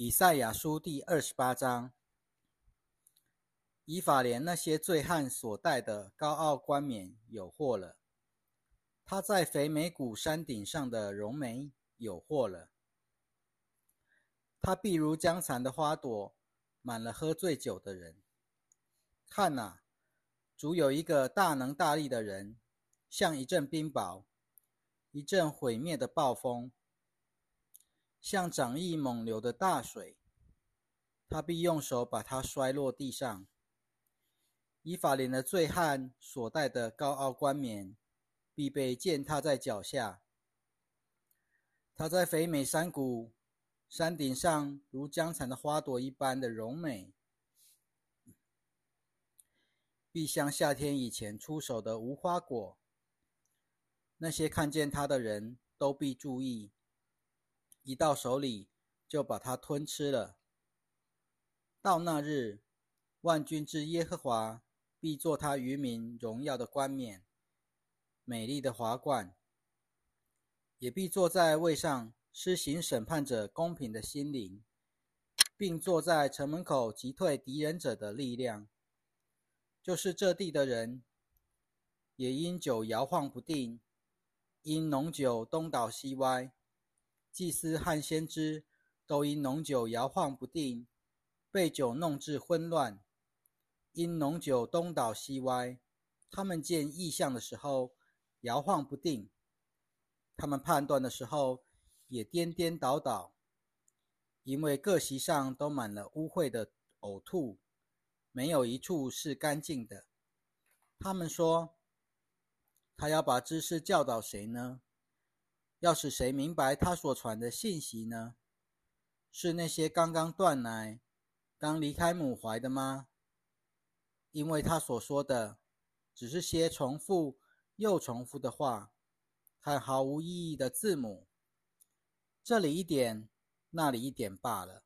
以赛亚书第二十八章，以法莲那些醉汉所戴的高傲冠冕有祸了，他在肥美谷山顶上的荣美有祸了，他必如江残的花朵，满了喝醉酒的人。看哪，主有一个大能大力的人，像一阵冰雹，一阵毁灭的暴风。像涨溢猛流的大水，他必用手把它摔落地上。以法莲的醉汉所戴的高傲冠冕，必被践踏在脚下。他在肥美山谷山顶上，如江蚕的花朵一般的柔美，必像夏天以前出手的无花果。那些看见他的人都必注意。一到手里，就把它吞吃了。到那日，万军之耶和华必作他渔民荣耀的冠冕，美丽的华冠，也必坐在位上施行审判者公平的心灵，并坐在城门口击退敌人者的力量。就是这地的人，也因酒摇晃不定，因浓酒东倒西歪。祭司和先知都因浓酒摇晃不定，被酒弄至混乱。因浓酒东倒西歪，他们见异象的时候摇晃不定；他们判断的时候也颠颠倒倒。因为各席上都满了污秽的呕吐，没有一处是干净的。他们说：“他要把知识教导谁呢？”要使谁明白他所传的信息呢？是那些刚刚断奶、刚离开母怀的吗？因为他所说的只是些重复又重复的话，和毫无意义的字母，这里一点，那里一点罢了。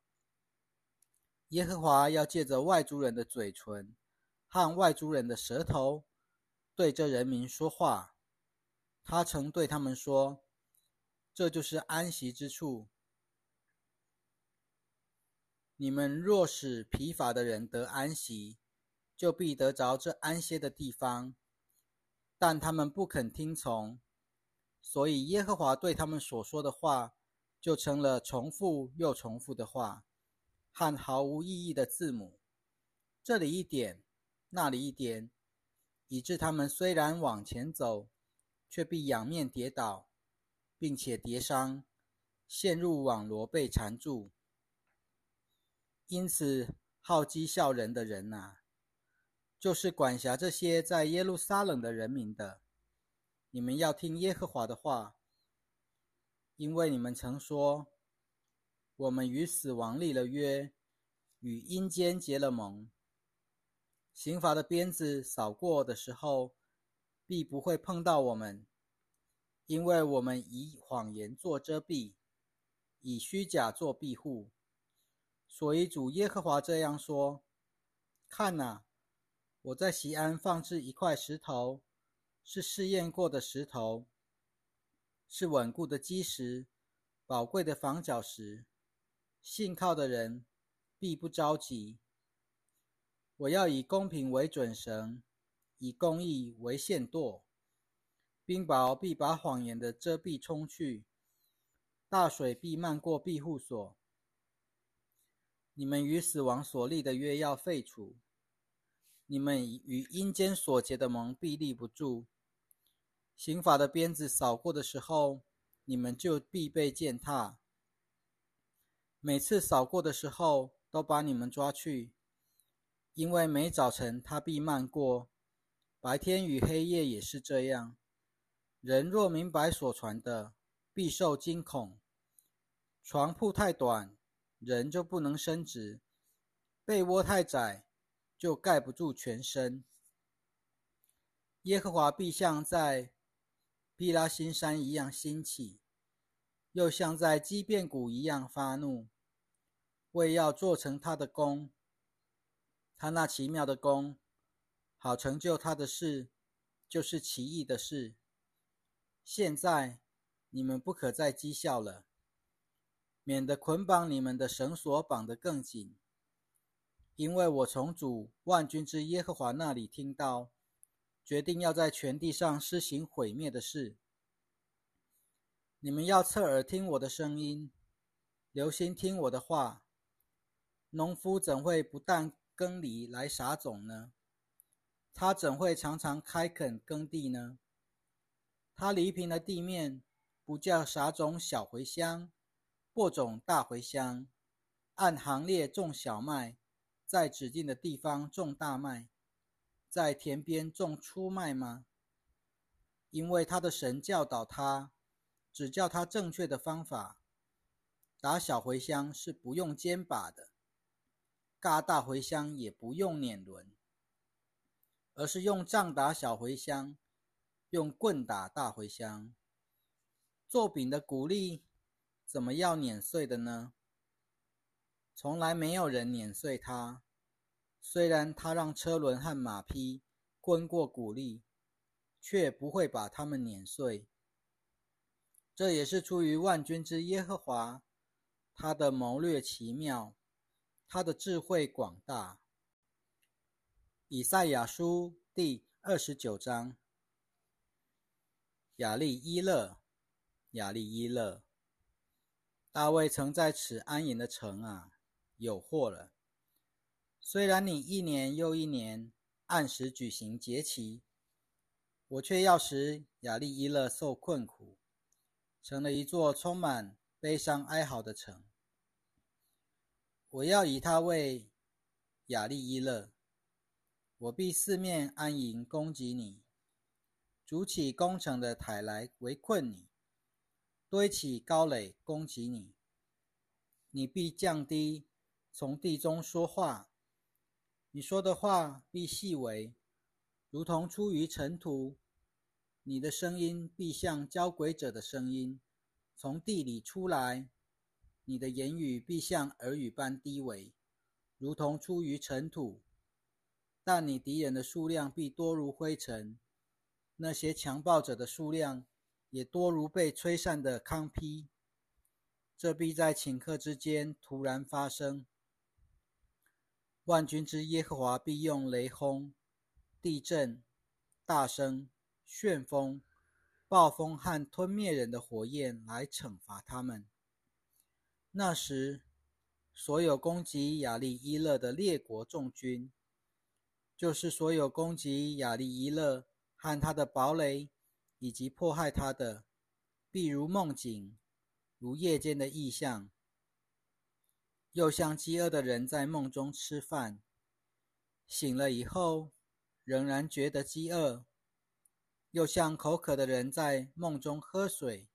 耶和华要借着外族人的嘴唇和外族人的舌头，对这人民说话。他曾对他们说。这就是安息之处。你们若使疲乏的人得安息，就必得着这安歇的地方。但他们不肯听从，所以耶和华对他们所说的话，就成了重复又重复的话，和毫无意义的字母。这里一点，那里一点，以致他们虽然往前走，却必仰面跌倒。并且跌伤，陷入网罗被缠住。因此，好讥笑人的人呐，就是管辖这些在耶路撒冷的人民的。你们要听耶和华的话，因为你们曾说：“我们与死亡立了约，与阴间结了盟。刑罚的鞭子扫过的时候，必不会碰到我们。”因为我们以谎言做遮蔽，以虚假做庇护，所以主耶和华这样说：看哪，我在西安放置一块石头，是试验过的石头，是稳固的基石，宝贵的防角石。信靠的人必不着急。我要以公平为准绳，以公义为线度。冰雹必把谎言的遮蔽冲去，大水必漫过庇护所。你们与死亡所立的约要废除，你们与阴间所结的盟必立不住。刑法的鞭子扫过的时候，你们就必被践踏。每次扫过的时候，都把你们抓去，因为每早晨它必漫过，白天与黑夜也是这样。人若明白所传的，必受惊恐。床铺太短，人就不能伸直；被窝太窄，就盖不住全身。耶和华必像在毕拉新山一样兴起，又像在基变谷一样发怒，为要做成他的功。他那奇妙的功，好成就他的事，就是奇异的事。现在，你们不可再讥笑了。免得捆绑你们的绳索绑得更紧。因为我从主万军之耶和华那里听到，决定要在全地上施行毁灭的事。你们要侧耳听我的声音，留心听我的话。农夫怎会不但耕犁来撒种呢？他怎会常常开垦耕地呢？他犁平了地面，不叫撒种小茴香，播种大茴香，按行列种小麦。在指定的地方种大麦，在田边种粗麦吗？因为他的神教导他，只教他正确的方法。打小茴香是不用肩把的，嘎大茴香也不用碾轮，而是用杖打小茴香，用棍打大茴香。做饼的谷粒怎么要碾碎的呢？从来没有人碾碎它，虽然它让车轮和马匹滚过谷粒，却不会把它们碾碎。这也是出于万军之耶和华，他的谋略奇妙，他的智慧广大。以赛亚书第二十九章，亚利伊勒，亚利伊勒，大卫曾在此安营的城啊。有祸了。虽然你一年又一年按时举行节期，我却要使亚利伊勒受困苦，成了一座充满悲伤哀嚎的城。我要以他为亚利伊勒，我必四面安营攻击你，筑起攻城的台来围困你，堆起高垒攻击你，你必降低。从地中说话，你说的话必细微，如同出于尘土；你的声音必像交鬼者的声音，从地里出来；你的言语必像耳语般低微，如同出于尘土。但你敌人的数量必多如灰尘，那些强暴者的数量也多如被吹散的糠坯。这必在顷刻之间突然发生。万军之耶和华必用雷轰、地震、大声、旋风、暴风和吞灭人的火焰来惩罚他们。那时，所有攻击亚利伊勒的列国众军，就是所有攻击亚利伊勒和他的堡垒以及迫害他的，必如梦境，如夜间的异象。又像饥饿的人在梦中吃饭，醒了以后仍然觉得饥饿；又像口渴的人在梦中喝水，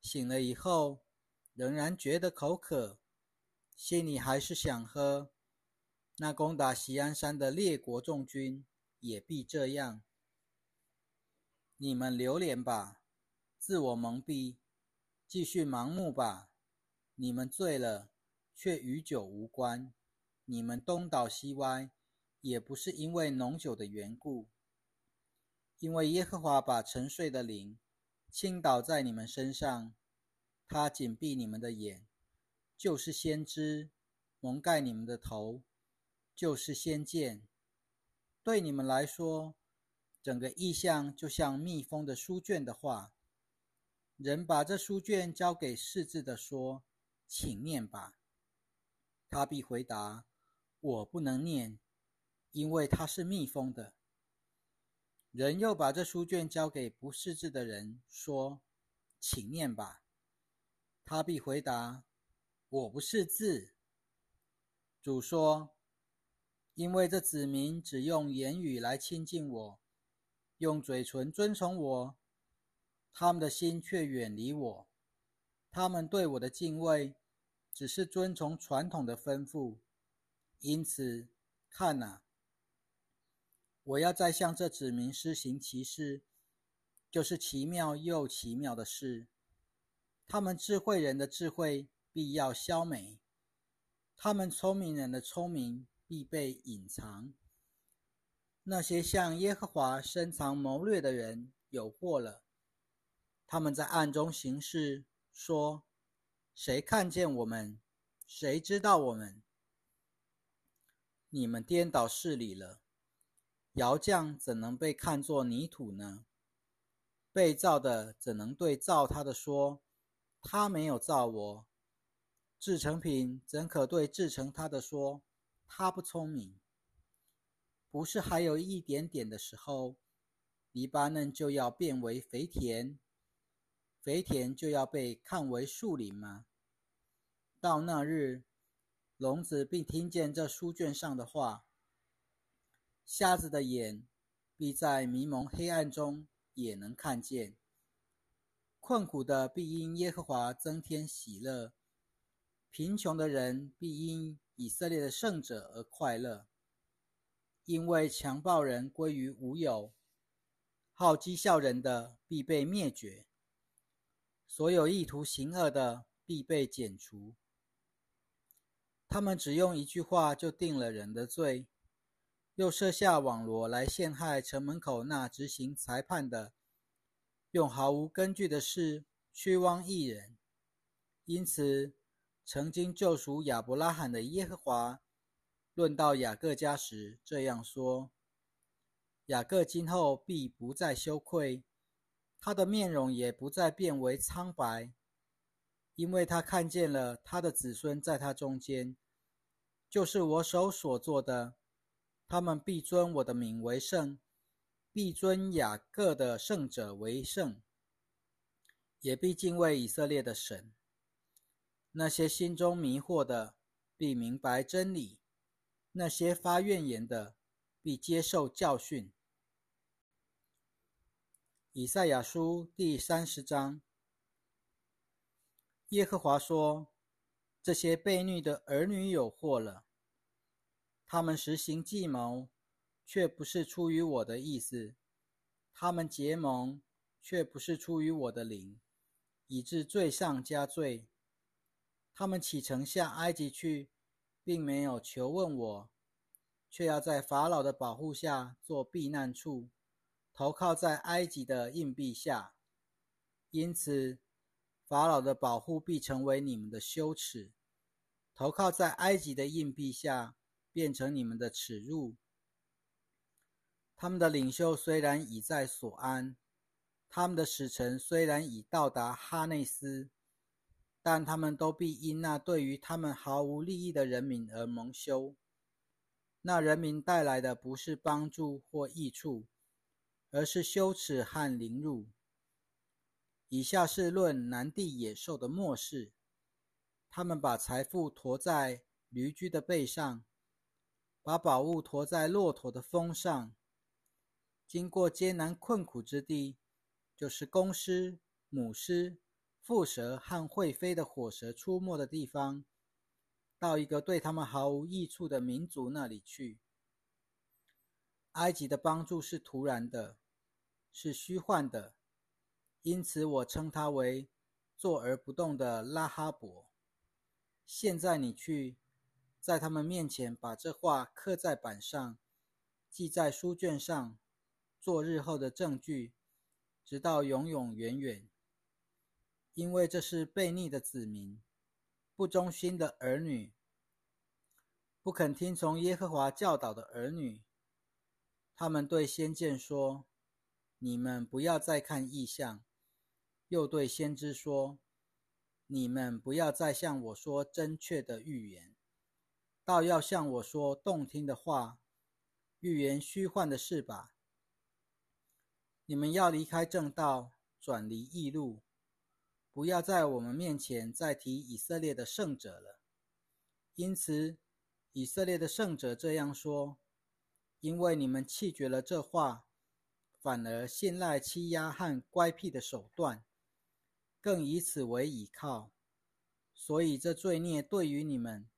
醒了以后仍然觉得口渴，心里还是想喝。那攻打西安山的列国众军也必这样。你们流连吧，自我蒙蔽，继续盲目吧，你们醉了。却与酒无关。你们东倒西歪，也不是因为浓酒的缘故，因为耶和华把沉睡的灵倾倒在你们身上，他紧闭你们的眼，就是先知蒙盖你们的头，就是先见。对你们来说，整个意象就像密封的书卷的话。人把这书卷交给识字的，说：“请念吧。”他必回答：“我不能念，因为它是密封的。”人又把这书卷交给不识字的人，说：“请念吧。”他必回答：“我不识字。”主说：“因为这子民只用言语来亲近我，用嘴唇尊崇我，他们的心却远离我，他们对我的敬畏。”只是遵从传统的吩咐，因此，看呐，我要再向这子民施行奇事，就是奇妙又奇妙的事。他们智慧人的智慧必要消没，他们聪明人的聪明必被隐藏。那些向耶和华深藏谋略的人有祸了，他们在暗中行事，说。谁看见我们？谁知道我们？你们颠倒事理了。窑匠怎能被看作泥土呢？被造的怎能对造他的说：“他没有造我？”制成品怎可对制成他的说：“他不聪明？”不是还有一点点的时候，黎巴嫩就要变为肥田，肥田就要被看为树林吗？到那日，聋子并听见这书卷上的话。瞎子的眼，必在迷蒙黑暗中也能看见；困苦的必因耶和华增添喜乐；贫穷的人必因以色列的圣者而快乐。因为强暴人归于无有，好讥笑人的必被灭绝；所有意图行恶的必被剪除。他们只用一句话就定了人的罪。又设下网罗来陷害城门口那执行裁判的，用毫无根据的事屈枉一人。因此，曾经救赎亚伯拉罕的耶和华，论到雅各家时这样说：雅各今后必不再羞愧，他的面容也不再变为苍白，因为他看见了他的子孙在他中间，就是我手所做的。他们必尊我的名为圣，必尊雅各的圣者为圣，也必敬畏以色列的神。那些心中迷惑的，必明白真理；那些发怨言的，必接受教训。以赛亚书第三十章，耶和华说：“这些被虐的儿女有祸了。”他们实行计谋，却不是出于我的意思；他们结盟，却不是出于我的灵，以致罪上加罪。他们启程下埃及去，并没有求问我，却要在法老的保护下做避难处，投靠在埃及的硬币下。因此，法老的保护必成为你们的羞耻，投靠在埃及的硬币下。变成你们的耻辱。他们的领袖虽然已在所安，他们的使臣虽然已到达哈内斯，但他们都必因那对于他们毫无利益的人民而蒙羞。那人民带来的不是帮助或益处，而是羞耻和凌辱。以下是论南地野兽的末世：他们把财富驮在驴驹的背上。把宝物驮在骆驼的峰上，经过艰难困苦之地，就是公狮、母狮、蝮蛇和会飞的火蛇出没的地方，到一个对他们毫无益处的民族那里去。埃及的帮助是突然的，是虚幻的，因此我称它为坐而不动的拉哈伯。现在你去。在他们面前，把这话刻在板上，记在书卷上，做日后的证据，直到永永远远。因为这是悖逆的子民，不忠心的儿女，不肯听从耶和华教导的儿女。他们对先见说：“你们不要再看异象。”又对先知说：“你们不要再向我说真确的预言。”倒要向我说动听的话，预言虚幻的事吧。你们要离开正道，转离异路，不要在我们面前再提以色列的圣者了。因此，以色列的圣者这样说：因为你们弃绝了这话，反而信赖欺压和乖僻的手段，更以此为倚靠，所以这罪孽对于你们。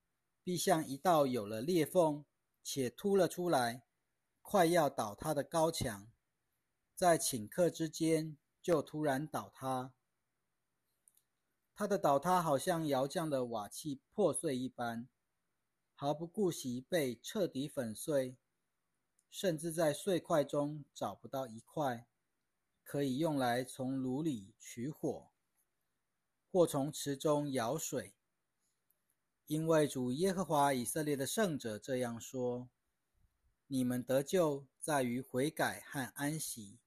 必像一道有了裂缝且凸了出来、快要倒塌的高墙，在顷刻之间就突然倒塌。它的倒塌好像窑匠的瓦器破碎一般，毫不顾惜被彻底粉碎，甚至在碎块中找不到一块可以用来从炉里取火。或从池中舀水。因为主耶和华以色列的圣者这样说：你们得救在于悔改和安息，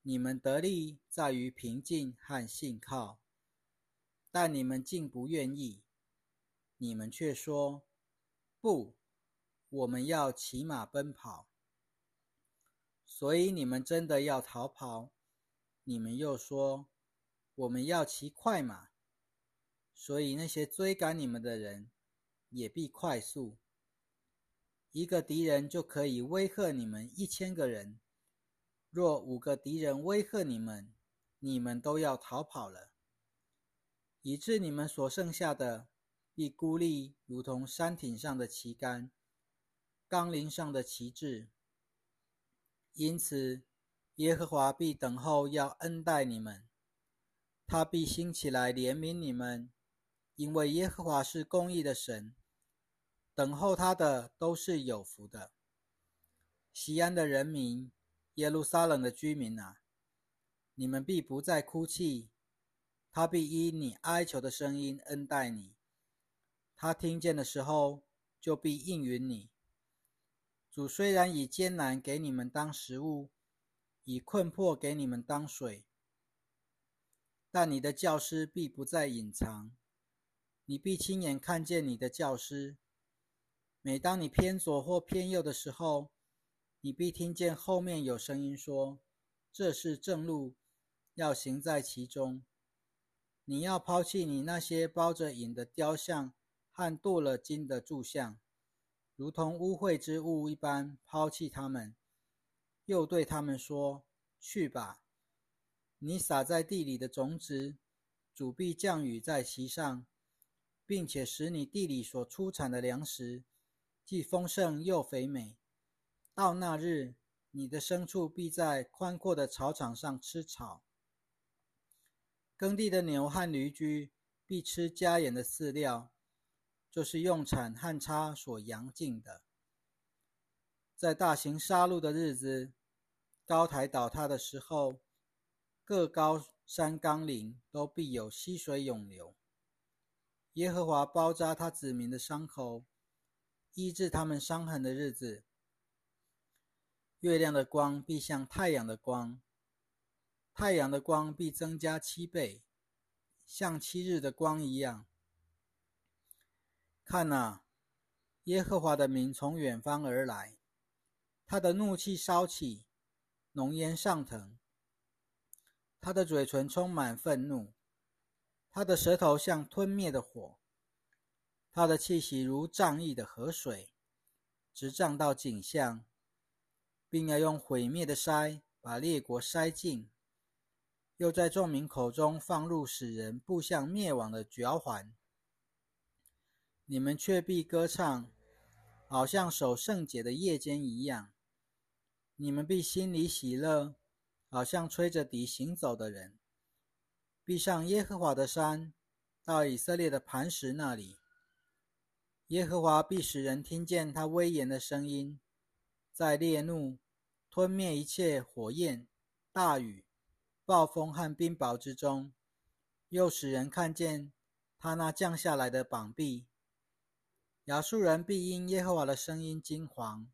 你们得力在于平静和信靠。但你们竟不愿意，你们却说：不，我们要骑马奔跑。所以你们真的要逃跑？你们又说：我们要骑快马。所以那些追赶你们的人也必快速。一个敌人就可以威吓你们一千个人。若五个敌人威吓你们，你们都要逃跑了，以致你们所剩下的必孤立，如同山顶上的旗杆、冈林上的旗帜。因此，耶和华必等候要恩待你们，他必兴起来怜悯你们，因为耶和华是公义的神，等候他的都是有福的。西安的人民，耶路撒冷的居民啊，你们必不再哭泣，他必依你哀求的声音恩待你，他听见的时候就必应允你。主虽然以艰难给你们当食物，以困迫给你们当水，但你的教师必不再隐藏，你必亲眼看见你的教师。每当你偏左或偏右的时候，你必听见后面有声音说：“这是正路，要行在其中。”你要抛弃你那些包着影的雕像和镀了金的柱像。如同污秽之物一般抛弃他们，又对他们说：“去吧，你撒在地里的种子，主必降雨在其上，并且使你地里所出产的粮食既丰盛又肥美。到那日，你的牲畜必在宽阔的草场上吃草，耕地的牛和驴驹必吃家园的饲料。”就是用铲和叉所扬尽的。在大型杀戮的日子，高台倒塌的时候，各高山冈岭都必有溪水涌流。耶和华包扎他子民的伤口，医治他们伤痕的日子，月亮的光必像太阳的光，太阳的光必增加七倍，像七日的光一样。看哪，耶和华的名从远方而来，他的怒气烧起，浓烟上腾。他的嘴唇充满愤怒，他的舌头像吞灭的火，他的气息如涨溢的河水，直涨到景象，并要用毁灭的筛把列国筛尽，又在众民口中放入使人步向灭亡的嚼环。你们却必歌唱，好像守圣节的夜间一样；你们必心里喜乐，好像吹着笛行走的人。必上耶和华的山，到以色列的磐石那里。耶和华必使人听见他威严的声音，在烈怒吞灭一切火焰、大雨、暴风和冰雹之中，又使人看见他那降下来的膀臂。亚述人必因耶和华的声音惊惶，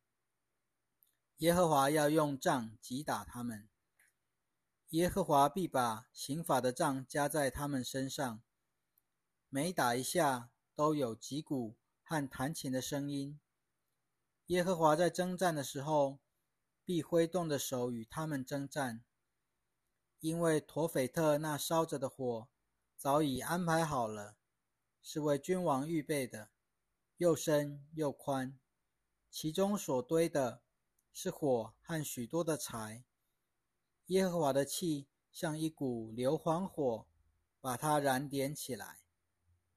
耶和华要用杖击打他们，耶和华必把刑罚的杖加在他们身上，每打一下都有击鼓和弹琴的声音。耶和华在征战的时候，必挥动的手与他们征战，因为陀斐特那烧着的火早已安排好了，是为君王预备的。又深又宽，其中所堆的是火和许多的柴。耶和华的气像一股硫磺火，把它燃点起来。